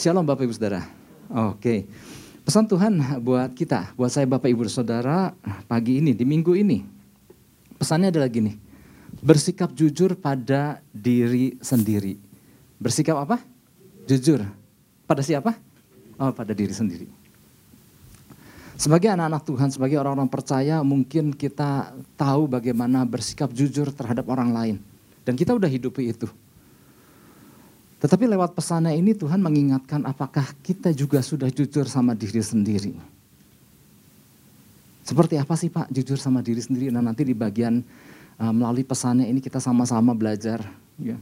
Shalom Bapak Ibu Saudara. Oke. Pesan Tuhan buat kita, buat saya Bapak Ibu Saudara pagi ini, di minggu ini. Pesannya adalah gini. Bersikap jujur pada diri sendiri. Bersikap apa? Jujur. Pada siapa? Oh, pada diri sendiri. Sebagai anak-anak Tuhan, sebagai orang-orang percaya, mungkin kita tahu bagaimana bersikap jujur terhadap orang lain. Dan kita udah hidupi itu. Tetapi lewat pesannya ini Tuhan mengingatkan apakah kita juga sudah jujur sama diri sendiri. Seperti apa sih Pak jujur sama diri sendiri? Nah nanti di bagian uh, melalui pesannya ini kita sama-sama belajar. Ya.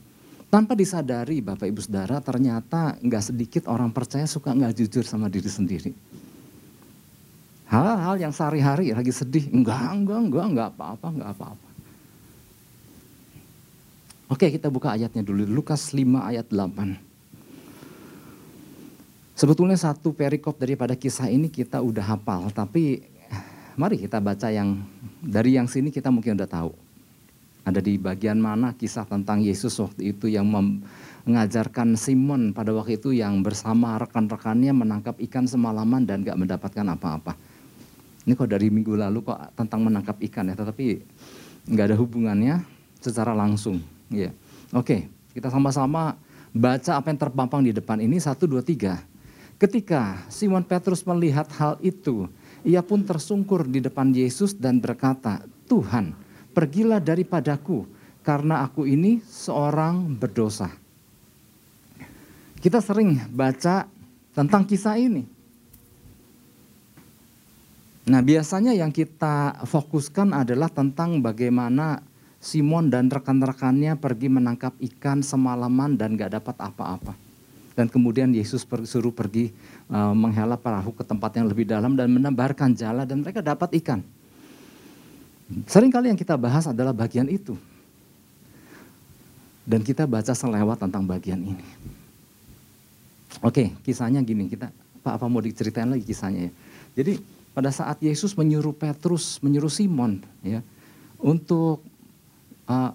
Tanpa disadari Bapak Ibu Saudara ternyata nggak sedikit orang percaya suka nggak jujur sama diri sendiri. Hal-hal yang sehari-hari lagi sedih, enggak, enggak, enggak, enggak apa-apa, enggak apa-apa. Oke kita buka ayatnya dulu, Lukas 5 ayat 8. Sebetulnya satu perikop daripada kisah ini kita udah hafal, tapi mari kita baca yang dari yang sini kita mungkin udah tahu. Ada di bagian mana kisah tentang Yesus waktu itu yang mengajarkan Simon pada waktu itu yang bersama rekan-rekannya menangkap ikan semalaman dan gak mendapatkan apa-apa. Ini kok dari minggu lalu kok tentang menangkap ikan ya, tetapi nggak ada hubungannya secara langsung. Ya. Oke, kita sama-sama baca apa yang terpampang di depan ini. Satu, dua, tiga. Ketika Simon Petrus melihat hal itu, ia pun tersungkur di depan Yesus dan berkata, Tuhan, pergilah daripadaku, karena aku ini seorang berdosa. Kita sering baca tentang kisah ini. Nah biasanya yang kita fokuskan adalah tentang bagaimana Simon dan rekan-rekannya pergi menangkap ikan semalaman dan gak dapat apa-apa. Dan kemudian Yesus suruh pergi uh, menghela perahu ke tempat yang lebih dalam dan menebarkan jala dan mereka dapat ikan. Sering kali yang kita bahas adalah bagian itu. Dan kita baca selewat tentang bagian ini. Oke, kisahnya gini, kita Pak apa mau diceritain lagi kisahnya ya. Jadi pada saat Yesus menyuruh Petrus, menyuruh Simon ya untuk uh,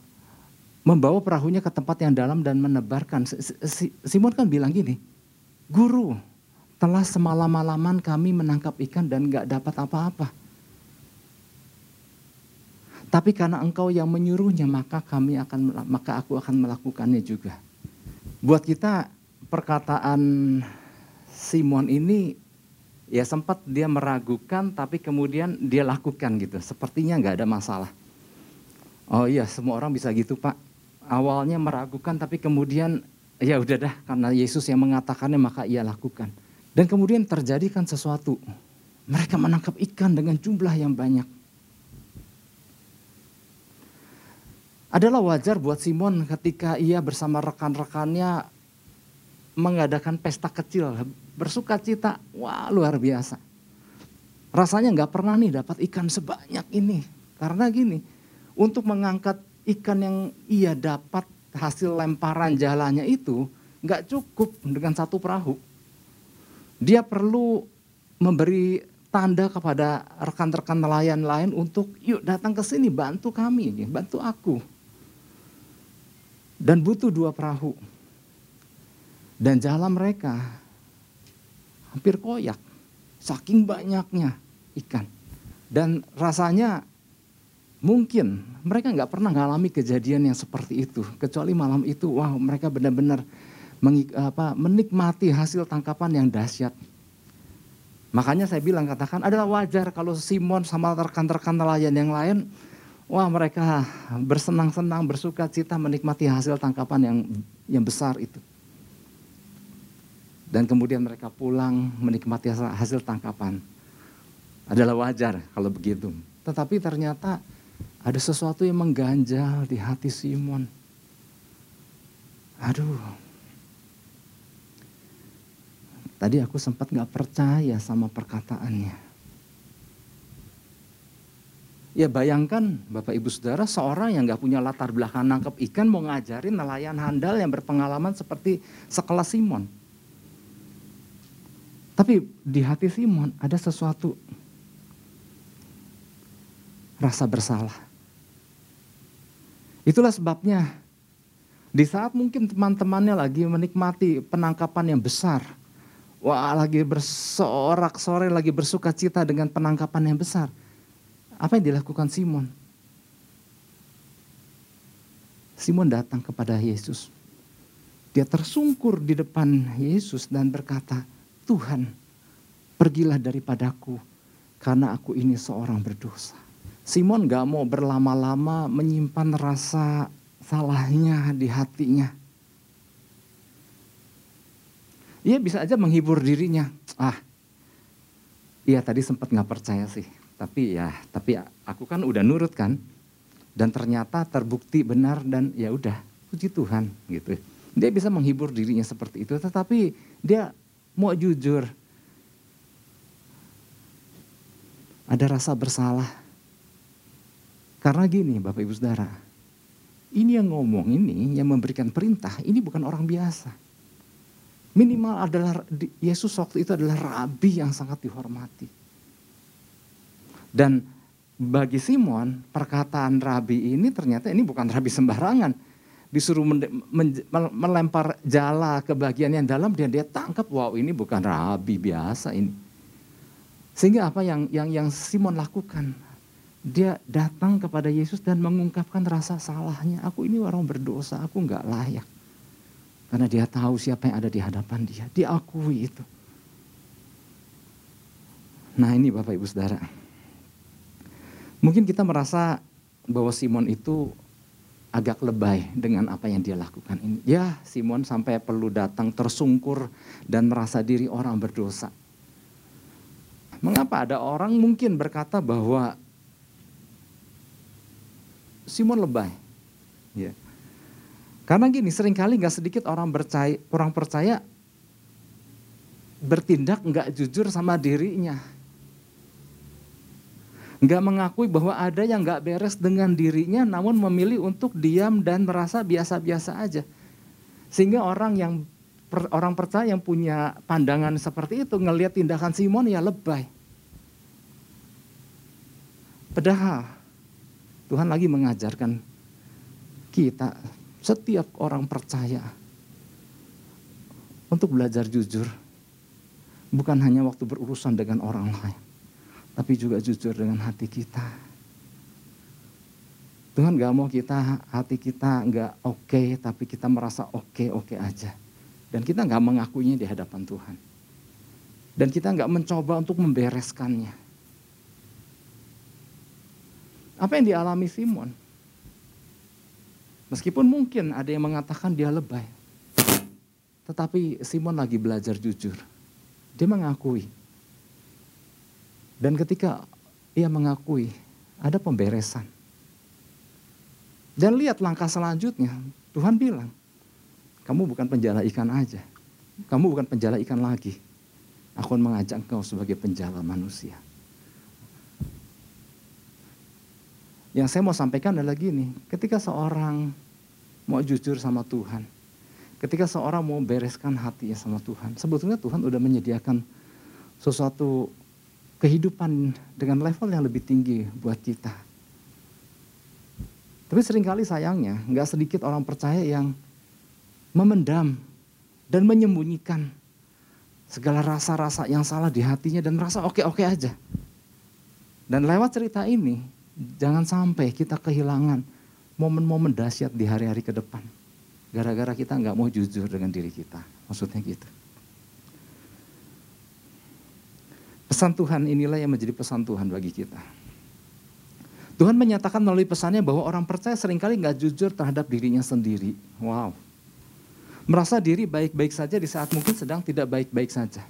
membawa perahunya ke tempat yang dalam dan menebarkan. Simon kan bilang gini, Guru, telah semalam-malaman kami menangkap ikan dan gak dapat apa-apa. Tapi karena engkau yang menyuruhnya, maka kami akan maka aku akan melakukannya juga. Buat kita perkataan Simon ini ya sempat dia meragukan tapi kemudian dia lakukan gitu. Sepertinya nggak ada masalah. Oh iya, semua orang bisa gitu Pak. Awalnya meragukan tapi kemudian ya udah dah karena Yesus yang mengatakannya maka ia lakukan. Dan kemudian terjadi kan sesuatu. Mereka menangkap ikan dengan jumlah yang banyak. Adalah wajar buat Simon ketika ia bersama rekan-rekannya mengadakan pesta kecil, bersuka cita, wah luar biasa. Rasanya nggak pernah nih dapat ikan sebanyak ini. Karena gini, untuk mengangkat ikan yang ia dapat hasil lemparan jalannya itu nggak cukup dengan satu perahu. Dia perlu memberi tanda kepada rekan-rekan nelayan lain untuk yuk datang ke sini bantu kami, bantu aku. Dan butuh dua perahu. Dan jalan mereka hampir koyak, saking banyaknya ikan. Dan rasanya Mungkin mereka nggak pernah mengalami kejadian yang seperti itu, kecuali malam itu, wow mereka benar-benar menikmati hasil tangkapan yang dahsyat. Makanya saya bilang katakan adalah wajar kalau Simon sama rekan-rekan nelayan yang lain, wah mereka bersenang-senang, bersuka cita menikmati hasil tangkapan yang yang besar itu. Dan kemudian mereka pulang menikmati hasil, hasil tangkapan. Adalah wajar kalau begitu. Tetapi ternyata ada sesuatu yang mengganjal di hati Simon. Aduh. Tadi aku sempat gak percaya sama perkataannya. Ya bayangkan Bapak Ibu Saudara seorang yang gak punya latar belakang nangkep ikan mau ngajarin nelayan handal yang berpengalaman seperti sekelas Simon. Tapi di hati Simon ada sesuatu rasa bersalah. Itulah sebabnya di saat mungkin teman-temannya lagi menikmati penangkapan yang besar, Wah lagi bersorak sore lagi bersuka cita dengan penangkapan yang besar. Apa yang dilakukan Simon? Simon datang kepada Yesus. Dia tersungkur di depan Yesus dan berkata, Tuhan pergilah daripadaku karena aku ini seorang berdosa. Simon gak mau berlama-lama menyimpan rasa salahnya di hatinya. Ia bisa aja menghibur dirinya. Ah, iya tadi sempat nggak percaya sih. Tapi ya, tapi aku kan udah nurut kan. Dan ternyata terbukti benar dan ya udah, puji Tuhan gitu. Dia bisa menghibur dirinya seperti itu, tetapi dia mau jujur. Ada rasa bersalah. Karena gini Bapak Ibu Saudara, ini yang ngomong ini, yang memberikan perintah, ini bukan orang biasa Minimal adalah Yesus waktu itu adalah rabi yang sangat dihormati. Dan bagi Simon perkataan rabi ini ternyata ini bukan rabi sembarangan. Disuruh melempar jala ke bagian yang dalam dan dia tangkap wow ini bukan rabi biasa ini. Sehingga apa yang yang yang Simon lakukan? Dia datang kepada Yesus dan mengungkapkan rasa salahnya. Aku ini orang berdosa, aku nggak layak. Karena dia tahu siapa yang ada di hadapan dia. Diakui itu. Nah ini Bapak Ibu Saudara. Mungkin kita merasa bahwa Simon itu agak lebay dengan apa yang dia lakukan ini. Ya Simon sampai perlu datang tersungkur dan merasa diri orang berdosa. Mengapa ada orang mungkin berkata bahwa Simon lebay? Ya. Karena gini, sering kali nggak sedikit orang percaya, kurang percaya bertindak nggak jujur sama dirinya. Nggak mengakui bahwa ada yang nggak beres dengan dirinya namun memilih untuk diam dan merasa biasa-biasa aja. Sehingga orang yang orang percaya yang punya pandangan seperti itu ngelihat tindakan Simon ya lebay. Padahal Tuhan lagi mengajarkan kita setiap orang percaya untuk belajar jujur. Bukan hanya waktu berurusan dengan orang lain, tapi juga jujur dengan hati kita. Tuhan gak mau kita, hati kita gak oke, okay, tapi kita merasa oke-oke okay, okay aja. Dan kita gak mengakuinya di hadapan Tuhan. Dan kita gak mencoba untuk membereskannya. Apa yang dialami Simon? Meskipun mungkin ada yang mengatakan dia lebay. Tetapi Simon lagi belajar jujur. Dia mengakui. Dan ketika ia mengakui, ada pemberesan. Dan lihat langkah selanjutnya, Tuhan bilang, kamu bukan penjala ikan aja. Kamu bukan penjala ikan lagi. Aku mengajak engkau sebagai penjala manusia. Yang saya mau sampaikan adalah gini, ketika seorang mau jujur sama Tuhan. Ketika seorang mau bereskan hatinya sama Tuhan, sebetulnya Tuhan udah menyediakan sesuatu kehidupan dengan level yang lebih tinggi buat kita. Tapi sering kali sayangnya nggak sedikit orang percaya yang memendam dan menyembunyikan segala rasa-rasa yang salah di hatinya dan merasa oke-oke aja. Dan lewat cerita ini, jangan sampai kita kehilangan momen-momen dahsyat di hari-hari ke depan. Gara-gara kita nggak mau jujur dengan diri kita. Maksudnya gitu. Pesan Tuhan inilah yang menjadi pesan Tuhan bagi kita. Tuhan menyatakan melalui pesannya bahwa orang percaya sering kali nggak jujur terhadap dirinya sendiri. Wow. Merasa diri baik-baik saja di saat mungkin sedang tidak baik-baik saja.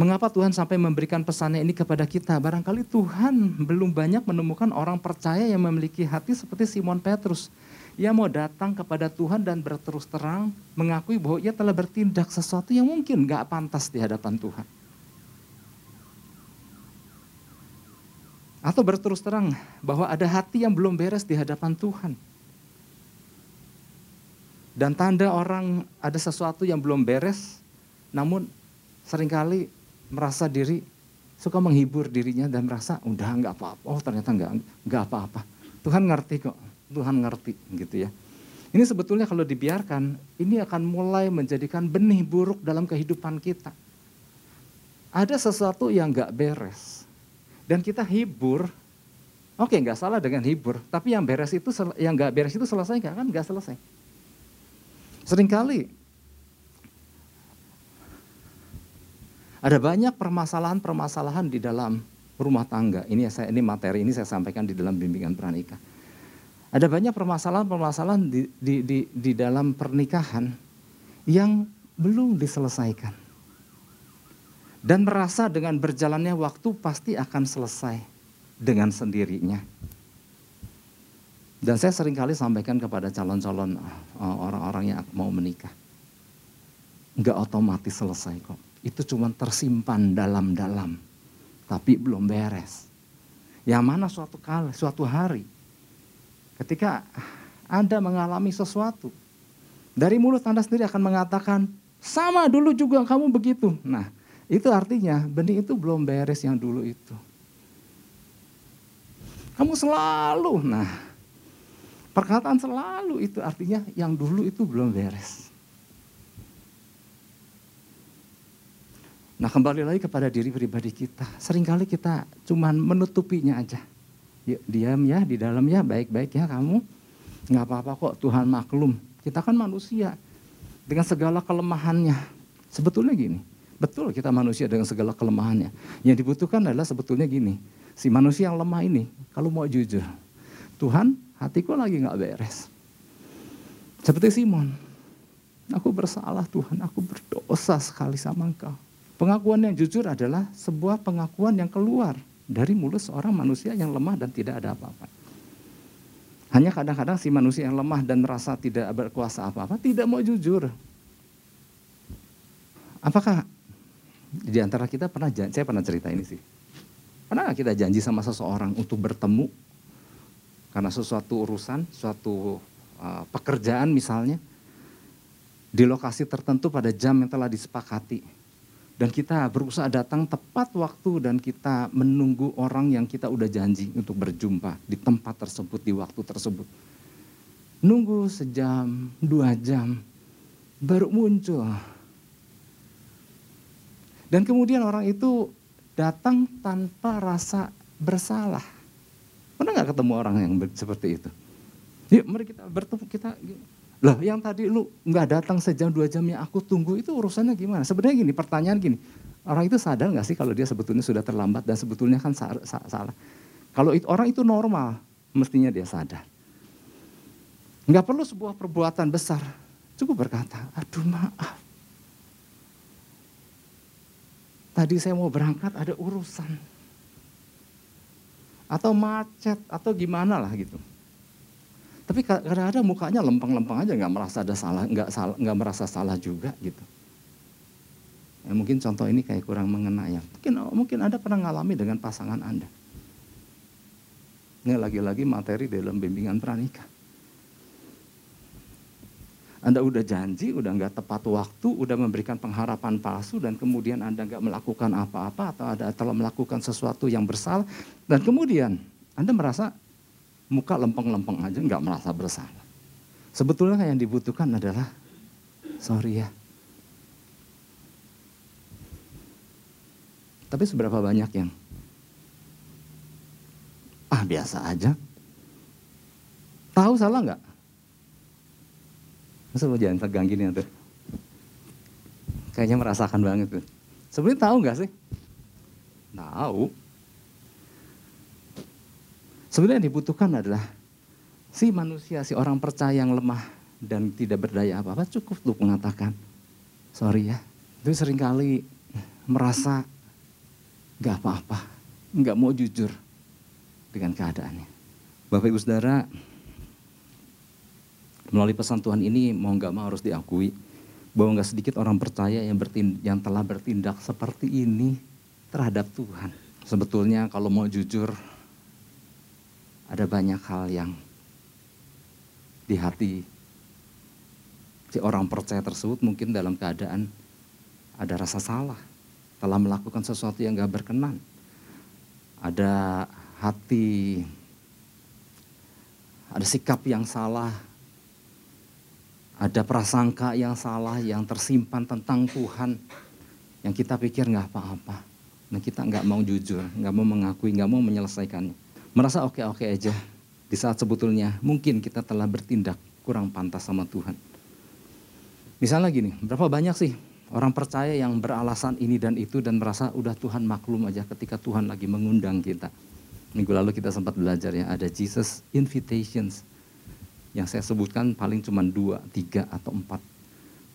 Mengapa Tuhan sampai memberikan pesannya ini kepada kita? Barangkali Tuhan belum banyak menemukan orang percaya yang memiliki hati seperti Simon Petrus. Ia mau datang kepada Tuhan dan berterus terang mengakui bahwa ia telah bertindak sesuatu yang mungkin gak pantas di hadapan Tuhan. Atau berterus terang bahwa ada hati yang belum beres di hadapan Tuhan. Dan tanda orang ada sesuatu yang belum beres, namun sering kali merasa diri suka menghibur dirinya dan merasa udah nggak apa-apa. Oh ternyata nggak nggak apa-apa. Tuhan ngerti kok. Tuhan ngerti gitu ya. Ini sebetulnya kalau dibiarkan, ini akan mulai menjadikan benih buruk dalam kehidupan kita. Ada sesuatu yang gak beres. Dan kita hibur, oke nggak salah dengan hibur, tapi yang beres itu yang gak beres itu selesai nggak kan? Nggak selesai. Seringkali ada banyak permasalahan-permasalahan di dalam rumah tangga. Ini saya ini materi ini saya sampaikan di dalam bimbingan pranikah. Ada banyak permasalahan-permasalahan di, di, di, di dalam pernikahan yang belum diselesaikan. Dan merasa dengan berjalannya waktu pasti akan selesai dengan sendirinya. Dan saya sering kali sampaikan kepada calon-calon uh, orang-orang yang mau menikah. Enggak otomatis selesai kok. Itu cuma tersimpan dalam-dalam tapi belum beres. Yang mana suatu kali, suatu hari, ketika Anda mengalami sesuatu, dari mulut Anda sendiri akan mengatakan, sama dulu juga kamu begitu. Nah, itu artinya benih itu belum beres yang dulu itu. Kamu selalu, nah, perkataan selalu itu artinya yang dulu itu belum beres. Nah kembali lagi kepada diri pribadi kita. Seringkali kita cuman menutupinya aja. Yuk, diam ya di dalamnya baik-baik ya kamu. Nggak apa-apa kok Tuhan maklum. Kita kan manusia dengan segala kelemahannya. Sebetulnya gini, betul kita manusia dengan segala kelemahannya. Yang dibutuhkan adalah sebetulnya gini, si manusia yang lemah ini kalau mau jujur, Tuhan hatiku lagi nggak beres. Seperti Simon, aku bersalah Tuhan, aku berdosa sekali sama engkau. Pengakuan yang jujur adalah sebuah pengakuan yang keluar dari mulut seorang manusia yang lemah dan tidak ada apa-apa. Hanya kadang-kadang si manusia yang lemah dan merasa tidak berkuasa apa-apa tidak mau jujur. Apakah di antara kita pernah, saya pernah cerita ini sih. Pernah kita janji sama seseorang untuk bertemu karena sesuatu urusan, suatu uh, pekerjaan misalnya, di lokasi tertentu pada jam yang telah disepakati dan kita berusaha datang tepat waktu dan kita menunggu orang yang kita udah janji untuk berjumpa di tempat tersebut, di waktu tersebut. Nunggu sejam, dua jam, baru muncul. Dan kemudian orang itu datang tanpa rasa bersalah. Pernah nggak ketemu orang yang seperti itu? Yuk mari kita bertemu, kita lah yang tadi lu nggak datang sejam dua jam yang aku tunggu itu urusannya gimana? Sebenarnya gini, pertanyaan gini, orang itu sadar nggak sih kalau dia sebetulnya sudah terlambat dan sebetulnya kan salah. Kalau orang itu normal, mestinya dia sadar. Nggak perlu sebuah perbuatan besar, cukup berkata, aduh maaf. Tadi saya mau berangkat ada urusan. Atau macet, atau gimana lah gitu. Tapi kadang-kadang mukanya lempeng-lempeng aja nggak merasa ada salah, nggak salah, nggak merasa salah juga gitu. Ya, mungkin contoh ini kayak kurang mengena ya. Mungkin mungkin Anda pernah ngalami dengan pasangan Anda. Ini lagi-lagi materi dalam bimbingan pranikah. Anda udah janji, udah nggak tepat waktu, udah memberikan pengharapan palsu dan kemudian Anda nggak melakukan apa-apa atau ada telah melakukan sesuatu yang bersalah dan kemudian Anda merasa muka lempeng-lempeng aja nggak merasa bersalah. Sebetulnya yang dibutuhkan adalah sorry ya. Tapi seberapa banyak yang ah biasa aja. Tahu salah nggak? Masa mau jangan tegang gini tuh. Kayaknya merasakan banget tuh. Sebenarnya tahu nggak sih? Tahu. Sebenarnya yang dibutuhkan adalah si manusia, si orang percaya yang lemah dan tidak berdaya apa-apa cukup untuk mengatakan, sorry ya. Itu sering kali merasa gak apa-apa, gak mau jujur dengan keadaannya. Bapak Ibu Saudara, melalui pesan Tuhan ini mau gak mau harus diakui bahwa gak sedikit orang percaya yang, yang telah bertindak seperti ini terhadap Tuhan. Sebetulnya kalau mau jujur, ada banyak hal yang di hati si orang percaya tersebut mungkin dalam keadaan ada rasa salah, telah melakukan sesuatu yang gak berkenan. Ada hati, ada sikap yang salah Ada prasangka yang salah yang tersimpan tentang Tuhan. Yang kita pikir nggak apa-apa. Nah kita nggak mau jujur, nggak mau mengakui, nggak mau menyelesaikannya. Merasa oke-oke aja. Di saat sebetulnya mungkin kita telah bertindak kurang pantas sama Tuhan. Misalnya gini, berapa banyak sih orang percaya yang beralasan ini dan itu dan merasa udah Tuhan maklum aja ketika Tuhan lagi mengundang kita. Minggu lalu kita sempat belajar ya, ada Jesus Invitations yang saya sebutkan paling cuma dua, tiga, atau empat.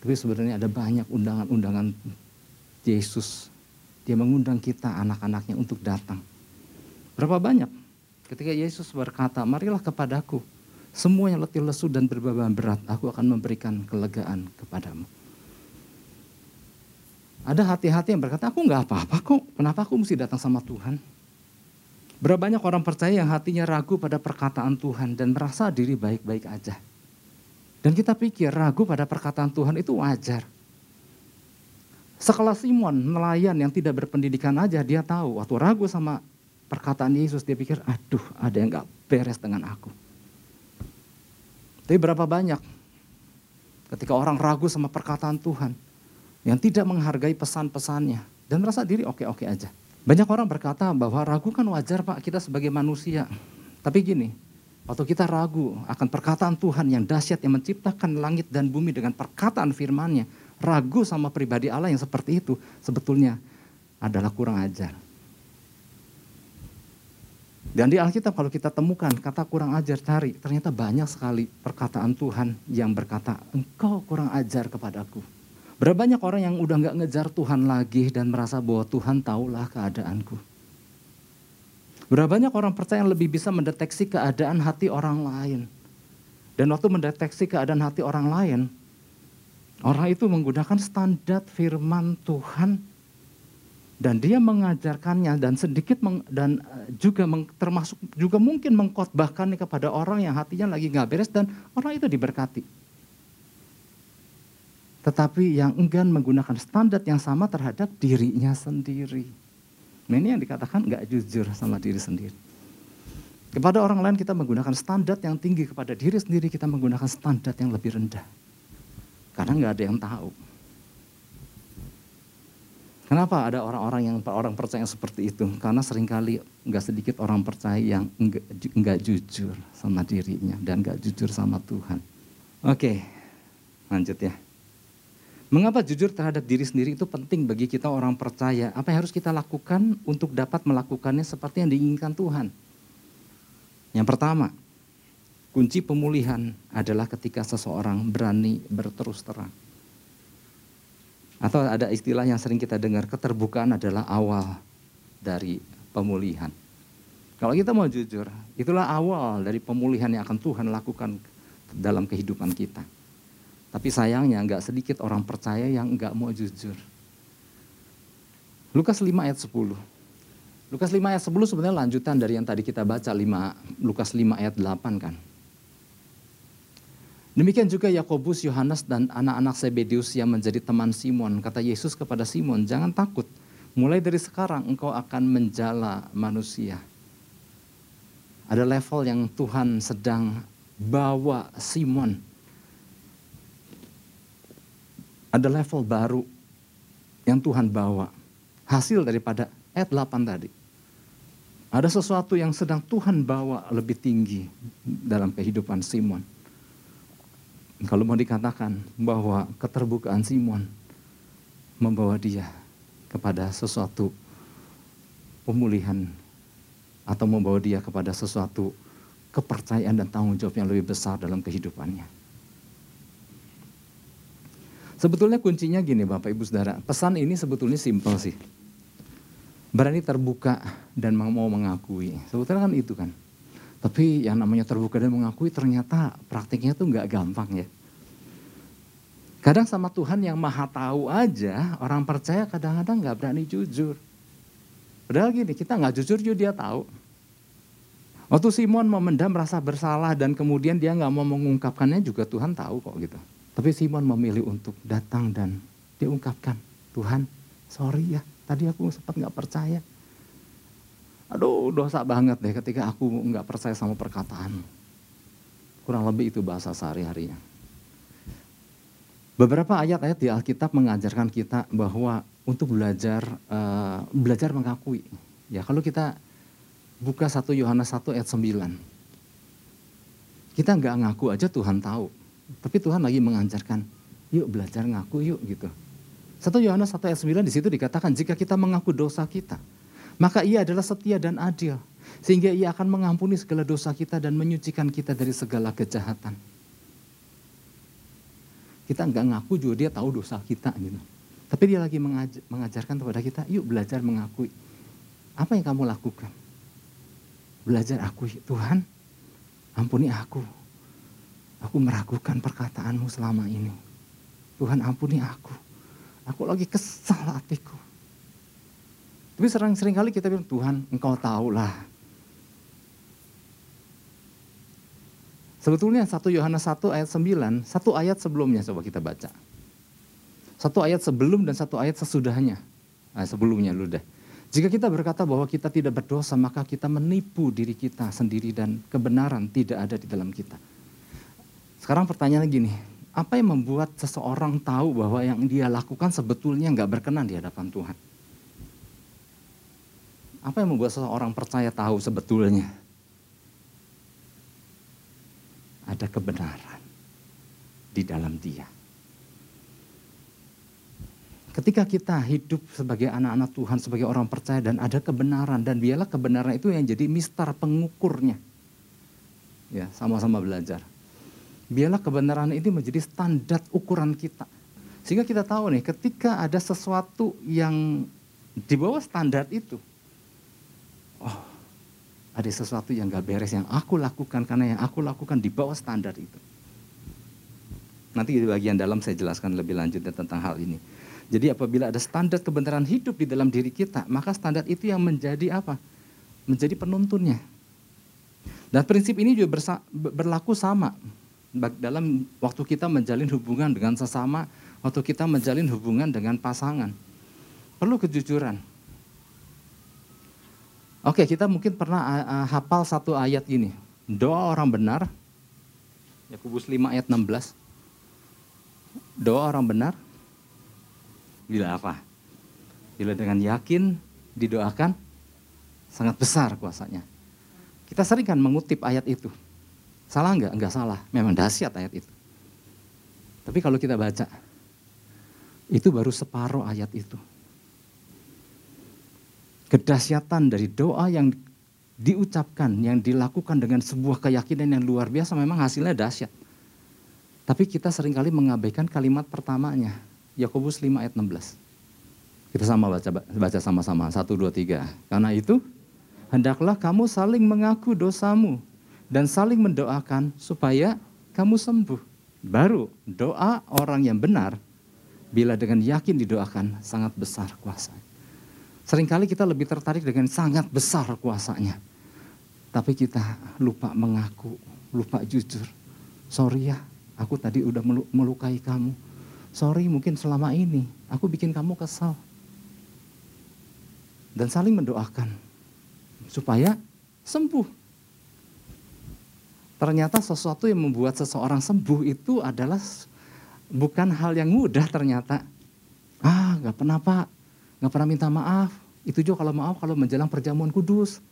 Tapi sebenarnya ada banyak undangan-undangan Yesus. Dia mengundang kita, anak-anaknya untuk datang. Berapa banyak? Ketika Yesus berkata, marilah kepadaku. Semuanya letih lesu dan berbeban berat, aku akan memberikan kelegaan kepadamu. Ada hati-hati yang berkata, aku nggak apa-apa kok, kenapa aku mesti datang sama Tuhan? Berapa banyak orang percaya yang hatinya ragu pada perkataan Tuhan dan merasa diri baik-baik aja. Dan kita pikir ragu pada perkataan Tuhan itu wajar. Sekelas Simon, nelayan yang tidak berpendidikan aja, dia tahu waktu ragu sama perkataan Yesus, dia pikir, aduh ada yang gak beres dengan aku. Tapi berapa banyak ketika orang ragu sama perkataan Tuhan, yang tidak menghargai pesan-pesannya, dan merasa diri oke-oke aja. Banyak orang berkata bahwa ragu kan wajar Pak kita sebagai manusia. Tapi gini, waktu kita ragu akan perkataan Tuhan yang dahsyat yang menciptakan langit dan bumi dengan perkataan firman-Nya, ragu sama pribadi Allah yang seperti itu sebetulnya adalah kurang ajar. Dan di Alkitab kalau kita temukan kata kurang ajar cari, ternyata banyak sekali perkataan Tuhan yang berkata, engkau kurang ajar kepadaku. Berapa banyak orang yang udah nggak ngejar Tuhan lagi dan merasa bahwa Tuhan tahulah keadaanku. Berapa banyak orang percaya yang lebih bisa mendeteksi keadaan hati orang lain. Dan waktu mendeteksi keadaan hati orang lain, orang itu menggunakan standar firman Tuhan dan dia mengajarkannya dan sedikit meng, dan eh, juga meng, termasuk juga mungkin mengkotbahkannya kepada orang yang hatinya lagi nggak beres dan orang itu diberkati tetapi yang enggan menggunakan standar yang sama terhadap dirinya sendiri. Nah ini yang dikatakan nggak jujur sama diri sendiri. Kepada orang lain kita menggunakan standar yang tinggi, kepada diri sendiri kita menggunakan standar yang lebih rendah. Karena nggak ada yang tahu. Kenapa ada orang-orang yang orang percaya seperti itu? Karena sering kali nggak sedikit orang percaya yang nggak jujur sama dirinya dan nggak jujur sama Tuhan. Oke, lanjut ya. Mengapa jujur terhadap diri sendiri itu penting bagi kita orang percaya? Apa yang harus kita lakukan untuk dapat melakukannya seperti yang diinginkan Tuhan? Yang pertama, kunci pemulihan adalah ketika seseorang berani berterus terang. Atau ada istilah yang sering kita dengar, keterbukaan adalah awal dari pemulihan. Kalau kita mau jujur, itulah awal dari pemulihan yang akan Tuhan lakukan dalam kehidupan kita. Tapi sayangnya nggak sedikit orang percaya yang nggak mau jujur. Lukas 5 ayat 10. Lukas 5 ayat 10 sebenarnya lanjutan dari yang tadi kita baca 5, Lukas 5 ayat 8 kan. Demikian juga Yakobus, Yohanes dan anak-anak Sebedius yang menjadi teman Simon. Kata Yesus kepada Simon, jangan takut. Mulai dari sekarang engkau akan menjala manusia. Ada level yang Tuhan sedang bawa Simon ada level baru yang Tuhan bawa. Hasil daripada ayat 8 tadi. Ada sesuatu yang sedang Tuhan bawa lebih tinggi dalam kehidupan Simon. Kalau mau dikatakan bahwa keterbukaan Simon membawa dia kepada sesuatu pemulihan atau membawa dia kepada sesuatu kepercayaan dan tanggung jawab yang lebih besar dalam kehidupannya. Sebetulnya kuncinya gini Bapak Ibu Saudara, pesan ini sebetulnya simpel sih. Berani terbuka dan mau mengakui. Sebetulnya kan itu kan. Tapi yang namanya terbuka dan mengakui ternyata praktiknya tuh nggak gampang ya. Kadang sama Tuhan yang maha tahu aja, orang percaya kadang-kadang nggak berani jujur. Padahal gini, kita nggak jujur juga dia tahu. Waktu Simon memendam rasa bersalah dan kemudian dia nggak mau mengungkapkannya juga Tuhan tahu kok gitu. Tapi Simon memilih untuk datang dan diungkapkan, Tuhan, sorry ya, tadi aku sempat nggak percaya. Aduh, dosa banget deh ketika aku nggak percaya sama perkataan. Kurang lebih itu bahasa sehari-harinya. Beberapa ayat-ayat di Alkitab mengajarkan kita bahwa untuk belajar uh, belajar mengakui. Ya, kalau kita buka 1 Yohanes 1 ayat 9. Kita nggak ngaku aja Tuhan tahu. Tapi Tuhan lagi mengajarkan, yuk belajar ngaku yuk gitu. 1 Yohanes 1 ayat 9 di situ dikatakan jika kita mengaku dosa kita, maka ia adalah setia dan adil sehingga ia akan mengampuni segala dosa kita dan menyucikan kita dari segala kejahatan. Kita nggak ngaku juga dia tahu dosa kita gitu. Tapi dia lagi mengajarkan kepada kita, yuk belajar mengakui. Apa yang kamu lakukan? Belajar akui, Tuhan ampuni aku. Aku meragukan perkataanmu selama ini. Tuhan ampuni aku. Aku lagi kesal hatiku. Tapi sering-sering kali kita bilang, Tuhan engkau tahulah Sebetulnya 1 Yohanes 1 ayat 9, satu ayat sebelumnya coba kita baca. Satu ayat sebelum dan satu ayat sesudahnya. Nah, sebelumnya lu deh. Jika kita berkata bahwa kita tidak berdosa, maka kita menipu diri kita sendiri dan kebenaran tidak ada di dalam kita. Sekarang pertanyaannya gini, apa yang membuat seseorang tahu bahwa yang dia lakukan sebetulnya nggak berkenan di hadapan Tuhan? Apa yang membuat seseorang percaya tahu sebetulnya ada kebenaran di dalam dia. Ketika kita hidup sebagai anak-anak Tuhan, sebagai orang percaya dan ada kebenaran dan biarlah kebenaran itu yang jadi mister pengukurnya. Ya, sama-sama belajar. Biarlah kebenaran ini menjadi standar ukuran kita. Sehingga kita tahu nih, ketika ada sesuatu yang di bawah standar itu, oh ada sesuatu yang gak beres yang aku lakukan karena yang aku lakukan di bawah standar itu. Nanti di bagian dalam saya jelaskan lebih lanjut tentang hal ini. Jadi apabila ada standar kebenaran hidup di dalam diri kita, maka standar itu yang menjadi apa? Menjadi penuntunnya. Dan prinsip ini juga bersa, berlaku sama dalam waktu kita menjalin hubungan dengan sesama, waktu kita menjalin hubungan dengan pasangan. Perlu kejujuran Oke, kita mungkin pernah uh, hafal satu ayat ini. Doa orang benar, Yakobus 5 ayat 16. Doa orang benar, bila apa? Bila dengan yakin didoakan, sangat besar kuasanya. Kita sering kan mengutip ayat itu. Salah enggak? Enggak salah. Memang dahsyat ayat itu. Tapi kalau kita baca, itu baru separuh ayat itu kedahsyatan dari doa yang diucapkan, yang dilakukan dengan sebuah keyakinan yang luar biasa memang hasilnya dahsyat. Tapi kita sering kali mengabaikan kalimat pertamanya, Yakobus 5 ayat 16. Kita sama baca baca sama-sama, 1 2 3. Karena itu hendaklah kamu saling mengaku dosamu dan saling mendoakan supaya kamu sembuh. Baru doa orang yang benar bila dengan yakin didoakan sangat besar kuasanya. Seringkali kita lebih tertarik dengan sangat besar kuasanya. Tapi kita lupa mengaku, lupa jujur. Sorry ya, aku tadi udah melukai kamu. Sorry mungkin selama ini aku bikin kamu kesal. Dan saling mendoakan supaya sembuh. Ternyata sesuatu yang membuat seseorang sembuh itu adalah bukan hal yang mudah ternyata. Ah, gak pernah pak, nggak pernah minta maaf. Itu juga kalau maaf kalau menjelang perjamuan kudus.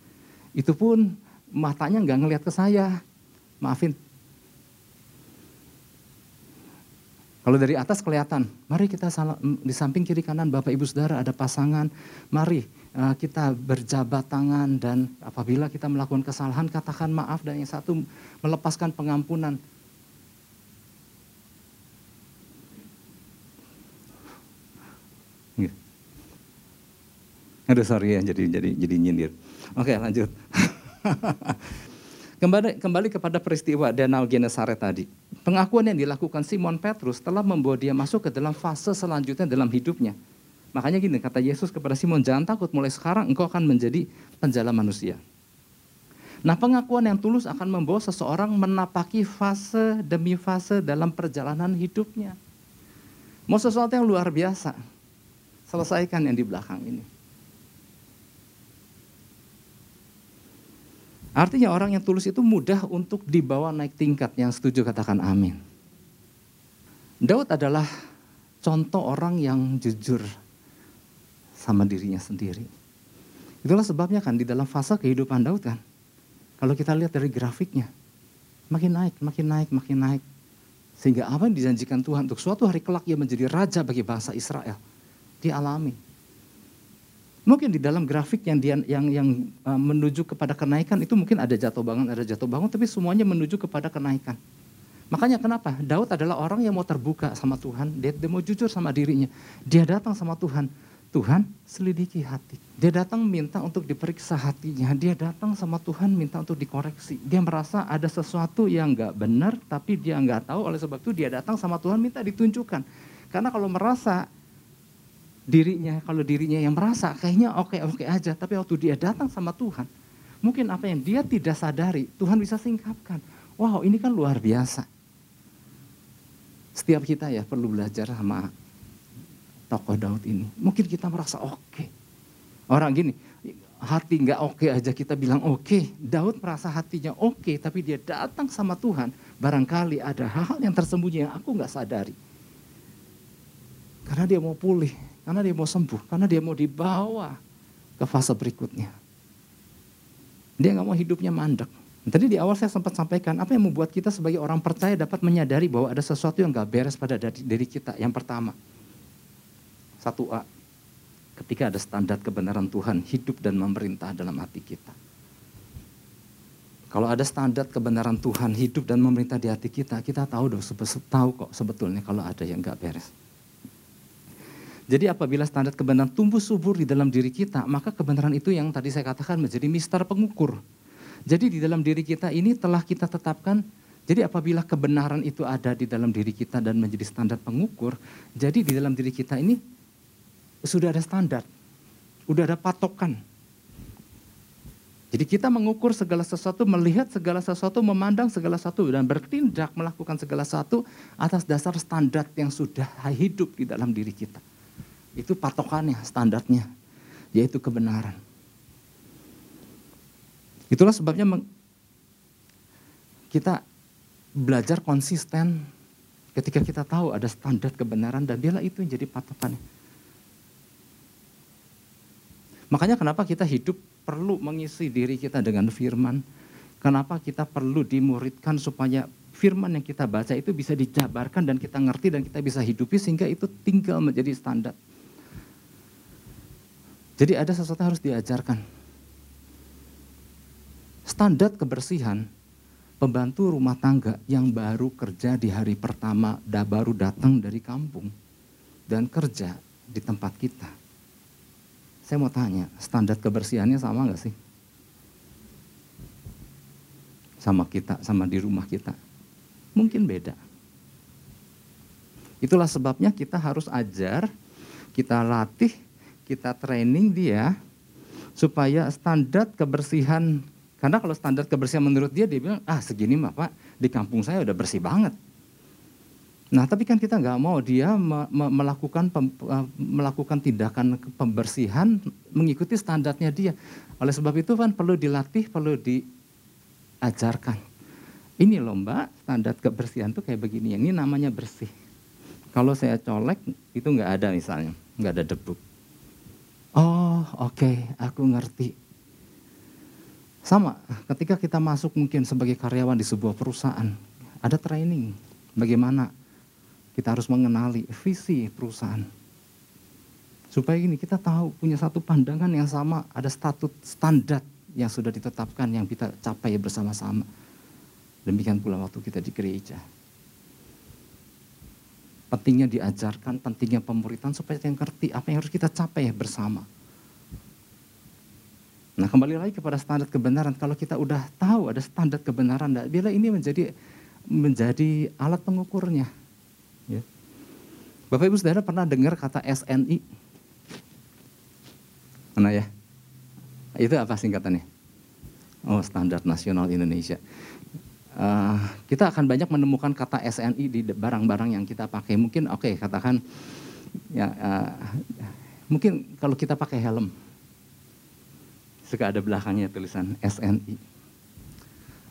Itu pun matanya nggak ngelihat ke saya. Maafin. Kalau dari atas kelihatan, mari kita salah, di samping kiri kanan Bapak Ibu Saudara ada pasangan, mari uh, kita berjabat tangan dan apabila kita melakukan kesalahan katakan maaf dan yang satu melepaskan pengampunan. Aduh sorry ya jadi jadi jadi nyindir. Oke lanjut. kembali kembali kepada peristiwa Danau Genesaret tadi. Pengakuan yang dilakukan Simon Petrus telah membawa dia masuk ke dalam fase selanjutnya dalam hidupnya. Makanya gini kata Yesus kepada Simon, jangan takut mulai sekarang engkau akan menjadi penjala manusia. Nah pengakuan yang tulus akan membawa seseorang menapaki fase demi fase dalam perjalanan hidupnya. Mau sesuatu yang luar biasa, selesaikan yang di belakang ini. Artinya orang yang tulus itu mudah untuk dibawa naik tingkat. Yang setuju katakan amin. Daud adalah contoh orang yang jujur sama dirinya sendiri. Itulah sebabnya kan di dalam fase kehidupan Daud kan, kalau kita lihat dari grafiknya, makin naik, makin naik, makin naik. Sehingga apa yang dijanjikan Tuhan untuk suatu hari kelak ia menjadi raja bagi bangsa Israel. Dialami. Mungkin di dalam grafik yang dia, yang yang uh, menuju kepada kenaikan itu mungkin ada jatuh bangun, ada jatuh bangun, tapi semuanya menuju kepada kenaikan. Makanya kenapa? Daud adalah orang yang mau terbuka sama Tuhan, dia, dia mau jujur sama dirinya. Dia datang sama Tuhan, Tuhan selidiki hati. Dia datang minta untuk diperiksa hatinya. Dia datang sama Tuhan minta untuk dikoreksi. Dia merasa ada sesuatu yang nggak benar, tapi dia nggak tahu. Oleh sebab itu dia datang sama Tuhan minta ditunjukkan. Karena kalau merasa dirinya, kalau dirinya yang merasa kayaknya oke-oke aja, tapi waktu dia datang sama Tuhan, mungkin apa yang dia tidak sadari, Tuhan bisa singkapkan. Wow, ini kan luar biasa. Setiap kita ya perlu belajar sama tokoh Daud ini. Mungkin kita merasa oke. Okay. Orang gini, hati nggak oke okay aja kita bilang oke. Okay. Daud merasa hatinya oke, okay, tapi dia datang sama Tuhan. Barangkali ada hal-hal yang tersembunyi yang aku nggak sadari. Karena dia mau pulih, karena dia mau sembuh, karena dia mau dibawa ke fase berikutnya. Dia nggak mau hidupnya mandek. Tadi di awal saya sempat sampaikan, apa yang membuat kita sebagai orang percaya dapat menyadari bahwa ada sesuatu yang gak beres pada diri kita. Yang pertama, 1A. Ketika ada standar kebenaran Tuhan hidup dan memerintah dalam hati kita. Kalau ada standar kebenaran Tuhan hidup dan memerintah di hati kita, kita tahu dong, tahu kok sebetulnya kalau ada yang nggak beres. Jadi apabila standar kebenaran tumbuh subur di dalam diri kita, maka kebenaran itu yang tadi saya katakan menjadi mister pengukur. Jadi di dalam diri kita ini telah kita tetapkan, jadi apabila kebenaran itu ada di dalam diri kita dan menjadi standar pengukur, jadi di dalam diri kita ini sudah ada standar, sudah ada patokan. Jadi kita mengukur segala sesuatu, melihat segala sesuatu, memandang segala sesuatu, dan bertindak melakukan segala sesuatu atas dasar standar yang sudah hidup di dalam diri kita. Itu patokannya, standarnya, yaitu kebenaran. Itulah sebabnya kita belajar konsisten ketika kita tahu ada standar kebenaran dan biarlah itu yang jadi patokannya. Makanya kenapa kita hidup perlu mengisi diri kita dengan firman. Kenapa kita perlu dimuridkan supaya firman yang kita baca itu bisa dijabarkan dan kita ngerti dan kita bisa hidupi sehingga itu tinggal menjadi standar. Jadi ada sesuatu yang harus diajarkan. Standar kebersihan pembantu rumah tangga yang baru kerja di hari pertama, baru datang dari kampung dan kerja di tempat kita saya mau tanya, standar kebersihannya sama nggak sih? Sama kita, sama di rumah kita. Mungkin beda. Itulah sebabnya kita harus ajar, kita latih, kita training dia supaya standar kebersihan karena kalau standar kebersihan menurut dia dia bilang ah segini mah pak di kampung saya udah bersih banget Nah, tapi kan kita nggak mau dia me me melakukan pem uh, melakukan tindakan pembersihan mengikuti standarnya dia. Oleh sebab itu kan perlu dilatih, perlu diajarkan. Ini loh mbak, standar kebersihan tuh kayak begini. Ini namanya bersih. Kalau saya colek itu nggak ada misalnya, nggak ada debu. Oh oke, okay, aku ngerti. Sama, ketika kita masuk mungkin sebagai karyawan di sebuah perusahaan, ada training bagaimana kita harus mengenali visi perusahaan. Supaya ini kita tahu punya satu pandangan yang sama, ada statut standar yang sudah ditetapkan yang kita capai bersama-sama. Demikian pula waktu kita di gereja. Pentingnya diajarkan, pentingnya pemuritan supaya kita ngerti apa yang harus kita capai bersama. Nah kembali lagi kepada standar kebenaran. Kalau kita udah tahu ada standar kebenaran, bila ini menjadi menjadi alat pengukurnya. Ya. Bapak Ibu Saudara pernah dengar kata SNI? Mana ya? Itu apa singkatannya? Oh, Standar Nasional Indonesia. Uh, kita akan banyak menemukan kata SNI di barang-barang yang kita pakai. Mungkin oke okay, katakan ya uh, mungkin kalau kita pakai helm suka ada belakangnya tulisan SNI.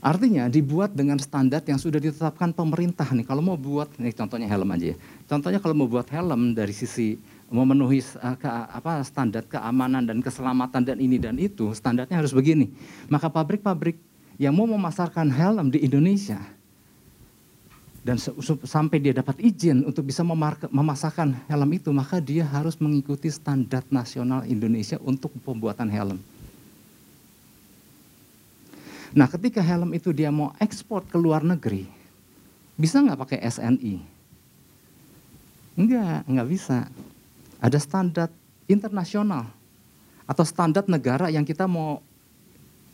Artinya dibuat dengan standar yang sudah ditetapkan pemerintah nih. Kalau mau buat, nih contohnya helm aja ya. Contohnya kalau mau buat helm dari sisi memenuhi uh, ke, apa, standar keamanan dan keselamatan dan ini dan itu, standarnya harus begini. Maka pabrik-pabrik yang mau memasarkan helm di Indonesia dan sampai dia dapat izin untuk bisa memasarkan helm itu, maka dia harus mengikuti standar nasional Indonesia untuk pembuatan helm. Nah ketika helm itu dia mau ekspor ke luar negeri, bisa nggak pakai SNI? Enggak, nggak bisa. Ada standar internasional atau standar negara yang kita mau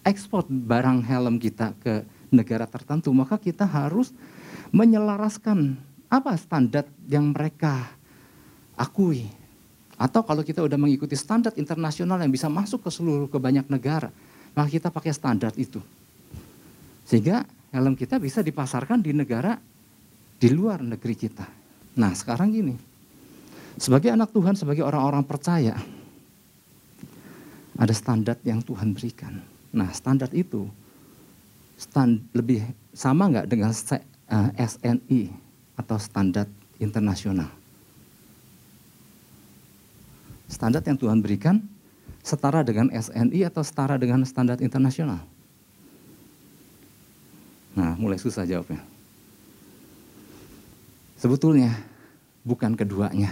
ekspor barang helm kita ke negara tertentu, maka kita harus menyelaraskan apa standar yang mereka akui. Atau kalau kita udah mengikuti standar internasional yang bisa masuk ke seluruh ke banyak negara, maka kita pakai standar itu. Sehingga helm kita bisa dipasarkan di negara di luar negeri kita. Nah sekarang gini, sebagai anak Tuhan, sebagai orang-orang percaya, ada standar yang Tuhan berikan. Nah standar itu stand, lebih sama nggak dengan uh, eh, SNI atau standar internasional? Standar yang Tuhan berikan setara dengan SNI atau setara dengan standar internasional? Nah, mulai susah jawabnya. Sebetulnya bukan keduanya.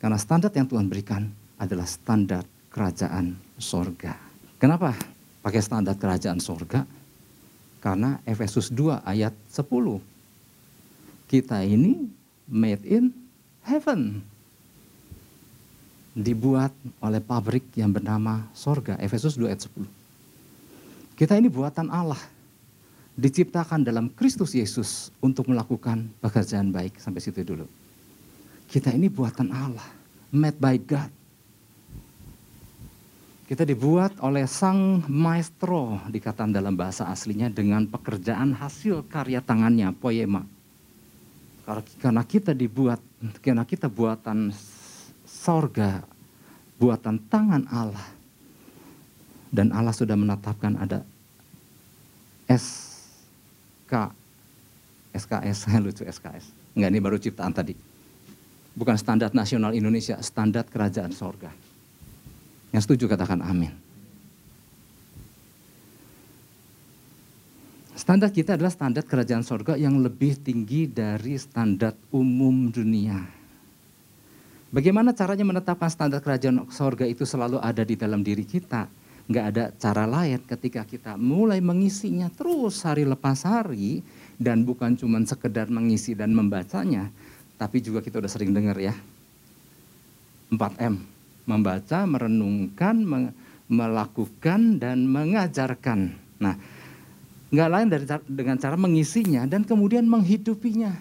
Karena standar yang Tuhan berikan adalah standar kerajaan sorga. Kenapa pakai standar kerajaan sorga? Karena Efesus 2 ayat 10. Kita ini made in heaven. Dibuat oleh pabrik yang bernama sorga. Efesus 2 ayat 10. Kita ini buatan Allah diciptakan dalam Kristus Yesus untuk melakukan pekerjaan baik. Sampai situ dulu. Kita ini buatan Allah, made by God. Kita dibuat oleh sang maestro, dikatakan dalam bahasa aslinya dengan pekerjaan hasil karya tangannya, poema. Karena kita dibuat, karena kita buatan sorga, buatan tangan Allah. Dan Allah sudah menetapkan ada S SKS, lucu SKS. Enggak, ini baru ciptaan tadi. Bukan standar nasional Indonesia, standar kerajaan sorga. Yang setuju katakan amin. Standar kita adalah standar kerajaan sorga yang lebih tinggi dari standar umum dunia. Bagaimana caranya menetapkan standar kerajaan sorga itu selalu ada di dalam diri kita? nggak ada cara lain ketika kita mulai mengisinya terus hari lepas hari dan bukan cuma sekedar mengisi dan membacanya, tapi juga kita udah sering dengar ya. 4M, membaca, merenungkan, melakukan dan mengajarkan. Nah, nggak lain dari dengan cara mengisinya dan kemudian menghidupinya.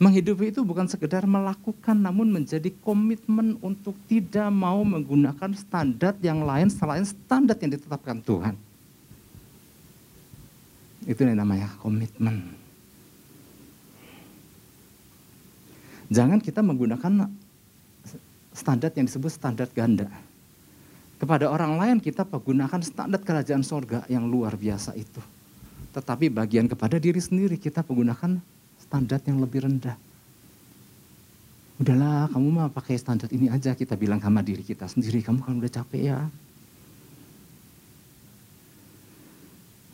Menghidupi itu bukan sekedar melakukan namun menjadi komitmen untuk tidak mau menggunakan standar yang lain selain standar yang ditetapkan Tuhan. Itu yang namanya komitmen. Jangan kita menggunakan standar yang disebut standar ganda. Kepada orang lain kita menggunakan standar kerajaan sorga yang luar biasa itu. Tetapi bagian kepada diri sendiri kita menggunakan standar yang lebih rendah. Udahlah, kamu mah pakai standar ini aja kita bilang sama diri kita sendiri. Kamu kan udah capek ya.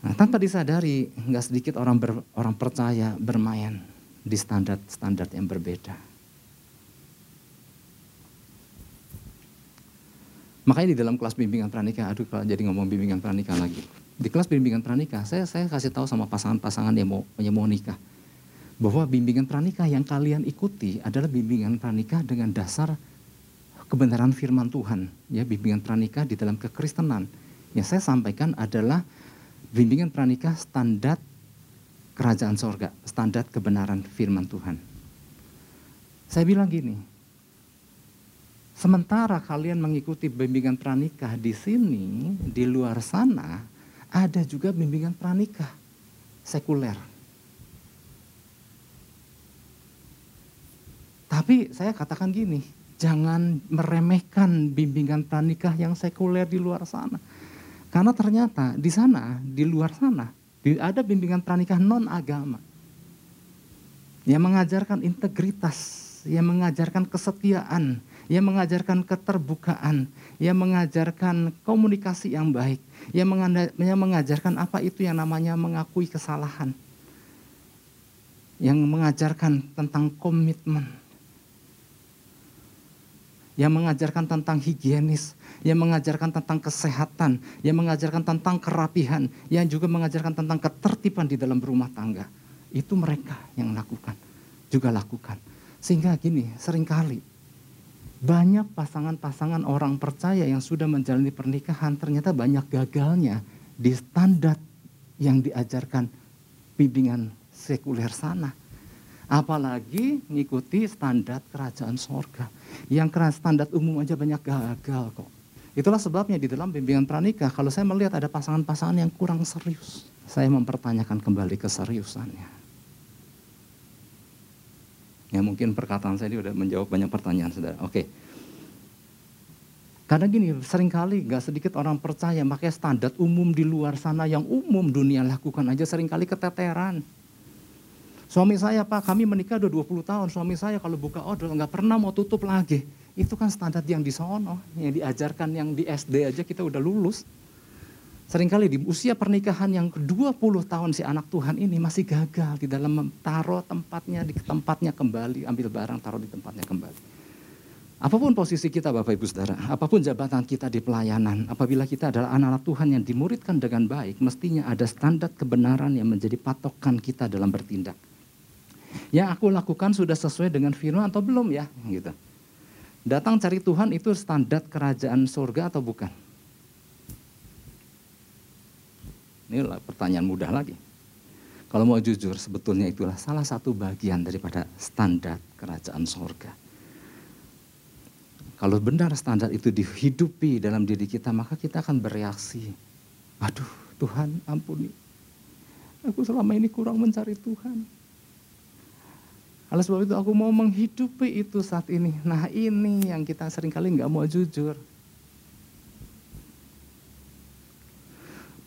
Nah, tanpa disadari, nggak sedikit orang ber, orang percaya bermain di standar-standar yang berbeda. Makanya di dalam kelas bimbingan pranikah, aduh kalau jadi ngomong bimbingan pranikah lagi. Di kelas bimbingan pranikah, saya saya kasih tahu sama pasangan-pasangan yang mau yang mau nikah bahwa bimbingan pranikah yang kalian ikuti adalah bimbingan pranikah dengan dasar kebenaran firman Tuhan. Ya, bimbingan pranikah di dalam kekristenan. Yang saya sampaikan adalah bimbingan pranikah standar kerajaan sorga, standar kebenaran firman Tuhan. Saya bilang gini, sementara kalian mengikuti bimbingan pranikah di sini, di luar sana, ada juga bimbingan pranikah sekuler Tapi saya katakan gini, jangan meremehkan bimbingan pranikah yang sekuler di luar sana. Karena ternyata di sana, di luar sana, Ada bimbingan pranikah non agama. Yang mengajarkan integritas, yang mengajarkan kesetiaan, yang mengajarkan keterbukaan, yang mengajarkan komunikasi yang baik, yang mengajarkan apa itu yang namanya mengakui kesalahan, yang mengajarkan tentang komitmen, yang mengajarkan tentang higienis, yang mengajarkan tentang kesehatan, yang mengajarkan tentang kerapihan, yang juga mengajarkan tentang ketertiban di dalam rumah tangga. Itu mereka yang lakukan, juga lakukan. Sehingga gini, sering kali banyak pasangan-pasangan orang percaya yang sudah menjalani pernikahan ternyata banyak gagalnya di standar yang diajarkan bimbingan sekuler sana Apalagi mengikuti standar kerajaan sorga. Yang keras standar umum aja banyak gagal kok. Itulah sebabnya di dalam bimbingan pranikah, kalau saya melihat ada pasangan-pasangan yang kurang serius, saya mempertanyakan kembali keseriusannya. Ya mungkin perkataan saya ini sudah menjawab banyak pertanyaan saudara. Oke. Karena gini, sering kali gak sedikit orang percaya pakai standar umum di luar sana yang umum dunia lakukan aja sering kali keteteran. Suami saya pak kami menikah udah 20 tahun, suami saya kalau buka order nggak pernah mau tutup lagi. Itu kan standar yang di sono, yang diajarkan yang di SD aja kita udah lulus. Seringkali di usia pernikahan yang 20 tahun si anak Tuhan ini masih gagal di dalam taruh tempatnya di tempatnya kembali, ambil barang taruh di tempatnya kembali. Apa pun posisi kita Bapak Ibu Saudara, apa pun jabatan kita di pelayanan, apabila kita adalah anak-anak Tuhan yang dimuridkan dengan baik, mestinya ada standar kebenaran yang menjadi patokan kita dalam bertindak yang aku lakukan sudah sesuai dengan firman atau belum ya gitu. Datang cari Tuhan itu standar kerajaan surga atau bukan? Ini pertanyaan mudah lagi. Kalau mau jujur sebetulnya itulah salah satu bagian daripada standar kerajaan surga. Kalau benar standar itu dihidupi dalam diri kita maka kita akan bereaksi. Aduh Tuhan ampuni. Aku selama ini kurang mencari Tuhan oleh sebab itu aku mau menghidupi itu saat ini. Nah ini yang kita sering kali nggak mau jujur.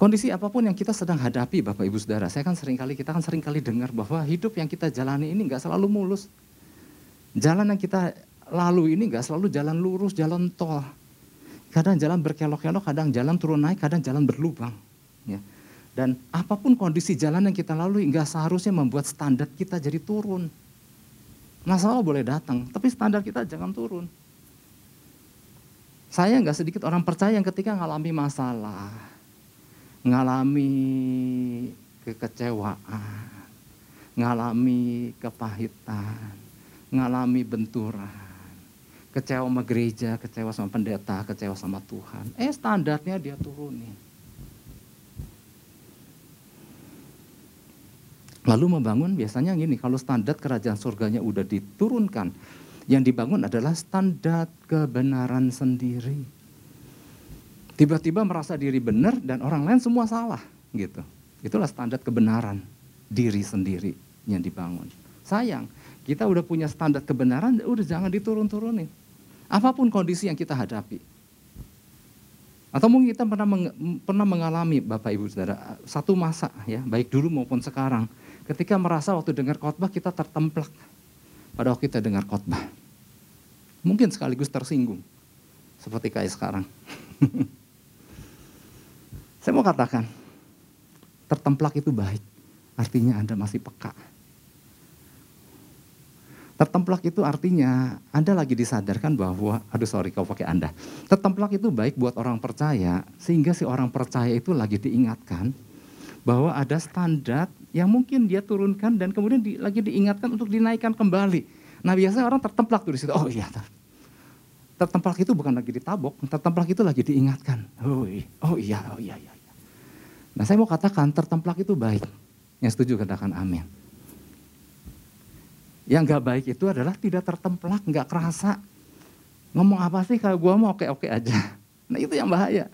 Kondisi apa pun yang kita sedang hadapi Bapak Ibu Saudara. Saya kan sering kali, kita kan sering kali dengar bahwa hidup yang kita jalani ini nggak selalu mulus. Jalan yang kita lalu ini nggak selalu jalan lurus, jalan tol. Kadang jalan berkelok-kelok, kadang jalan turun naik, kadang jalan berlubang. Ya. Dan apa pun kondisi jalan yang kita lalui nggak seharusnya membuat standar kita jadi turun. Masalah boleh datang, tapi standar kita jangan turun. Saya nggak sedikit orang percaya yang ketika ngalami masalah, ngalami kekecewaan, ngalami kepahitan, ngalami benturan, kecewa sama gereja, kecewa sama pendeta, kecewa sama Tuhan. Eh standarnya dia turunin. Lalu membangun biasanya gini, kalau standar kerajaan surganya udah diturunkan, yang dibangun adalah standar kebenaran sendiri. Tiba-tiba merasa diri benar dan orang lain semua salah, gitu. Itulah standar kebenaran diri sendiri yang dibangun. Sayang, kita udah punya standar kebenaran, udah jangan diturun-turunin. Apa pun kondisi yang kita hadapi. Atau mungkin kita pernah pernah mengalami Bapak Ibu Saudara satu masa ya, baik dulu maupun sekarang ketika merasa waktu dengar khotbah kita tertemplak pada waktu kita dengar khotbah. Mungkin sekaligus tersinggung. Seperti kayak sekarang. Saya mau katakan, tertemplak itu baik. Artinya Anda masih peka. Tertemplak itu artinya Anda lagi disadarkan bahwa, aduh sorry kau pakai Anda. Tertemplak itu baik buat orang percaya, sehingga si orang percaya itu lagi diingatkan bahwa ada standar yang mungkin dia turunkan dan kemudian di, lagi diingatkan untuk dinaikkan kembali. Nah biasanya orang tertemplak tuh di situ. Oh iya, tertemplak itu bukan lagi ditabok, tertemplak itu lagi diingatkan. Oh oh iya, oh iya, iya. iya. Nah saya mau katakan tertemplak itu baik. Yang setuju katakan amin. Yang gak baik itu adalah tidak tertemplak, gak kerasa. Ngomong apa sih kalau gue mau oke-oke aja. Nah itu yang bahaya.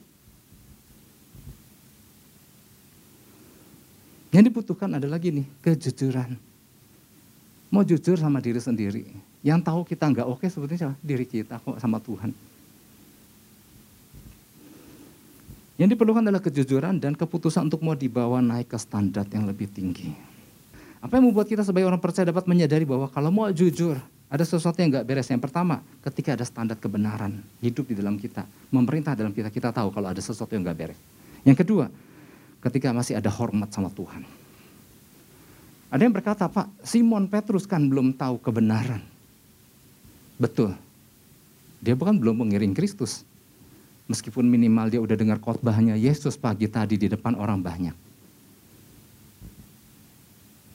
Yang dibutuhkan adalah gini, kejujuran. Mau jujur sama diri sendiri. Yang tahu kita nggak oke sebetulnya diri kita kok sama Tuhan. Yang diperlukan adalah kejujuran dan keputusan untuk mau dibawa naik ke standar yang lebih tinggi. Apa yang membuat kita sebagai orang percaya dapat menyadari bahwa kalau mau jujur, ada sesuatu yang nggak beres. Yang pertama, ketika ada standar kebenaran hidup di dalam kita, memerintah dalam kita, kita tahu kalau ada sesuatu yang nggak beres. Yang kedua, ketika masih ada hormat sama Tuhan. Ada yang berkata, Pak, Simon Petrus kan belum tahu kebenaran. Betul. Dia bukan belum mengiring Kristus. Meskipun minimal dia udah dengar khotbahnya Yesus pagi tadi di depan orang banyak.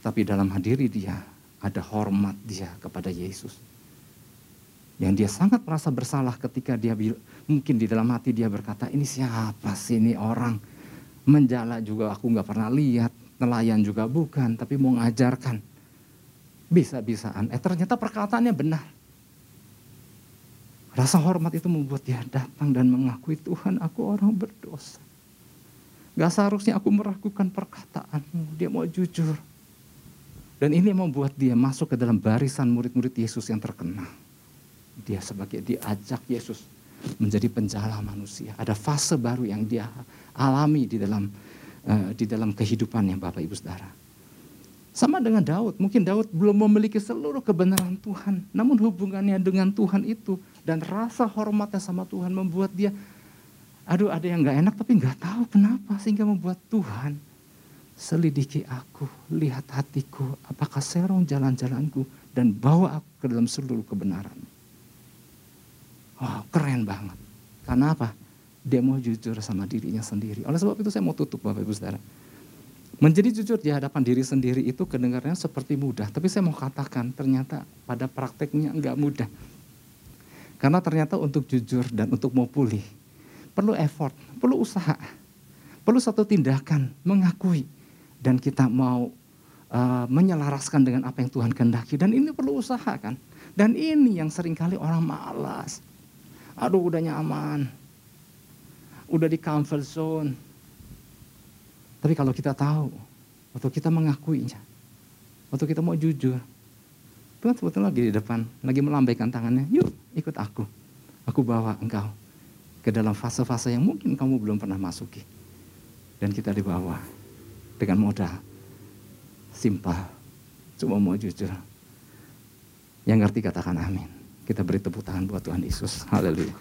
Tapi dalam hadiri dia ada hormat dia kepada Yesus. Yang dia sangat merasa bersalah ketika dia mungkin di dalam hati dia berkata, ini siapa sih ini orang? Menjala juga aku nggak pernah lihat, nelayan juga bukan, tapi mau ngajarkan. Bisa-bisaan. Eh ternyata perkataannya benar. Rasa hormat itu membuat dia datang dan mengakui Tuhan aku orang berdosa. Gak seharusnya aku meragukan perkataanmu. Dia mau jujur. Dan ini membuat dia masuk ke dalam barisan murid-murid Yesus yang terkenal. Dia sebagai diajak Yesus menjadi penjala manusia. Ada fase baru yang dia alami di dalam uh, di dalam kehidupannya Bapak Ibu Saudara. Sama dengan Daud, mungkin Daud belum memiliki seluruh kebenaran Tuhan, namun hubungannya dengan Tuhan itu dan rasa hormatnya sama Tuhan membuat dia, aduh ada yang nggak enak tapi nggak tahu kenapa sehingga membuat Tuhan selidiki aku, lihat hatiku, apakah serong jalan-jalanku dan bawa aku ke dalam seluruh kebenaran. Wow, keren banget. Karena apa? Dia mau jujur sama dirinya sendiri. Oleh sebab itu saya mau tutup Bapak Ibu Saudara. Menjadi jujur di hadapan diri sendiri itu kedengarannya seperti mudah. Tapi saya mau katakan ternyata pada prakteknya enggak mudah. Karena ternyata untuk jujur dan untuk mau pulih, perlu effort, perlu usaha, perlu satu tindakan, mengakui. Dan kita mau uh, menyelaraskan dengan apa yang Tuhan kehendaki. Dan ini perlu usaha kan. Dan ini yang sering kali orang malas. Aduh udah nyaman, udah di comfort zone, tapi kalau kita tahu, waktu kita mengakuinya, waktu kita mau jujur, Tuhan sebetulnya lagi di depan, lagi melambaikan tangannya, yuk ikut aku. Aku bawa engkau ke dalam fase-fase yang mungkin kamu belum pernah masuki. Dan kita dibawa dengan modal simpel, cuma mau jujur. Yang ngerti katakan amin. Kita beri tepuk tangan buat Tuhan Yesus. Haleluya.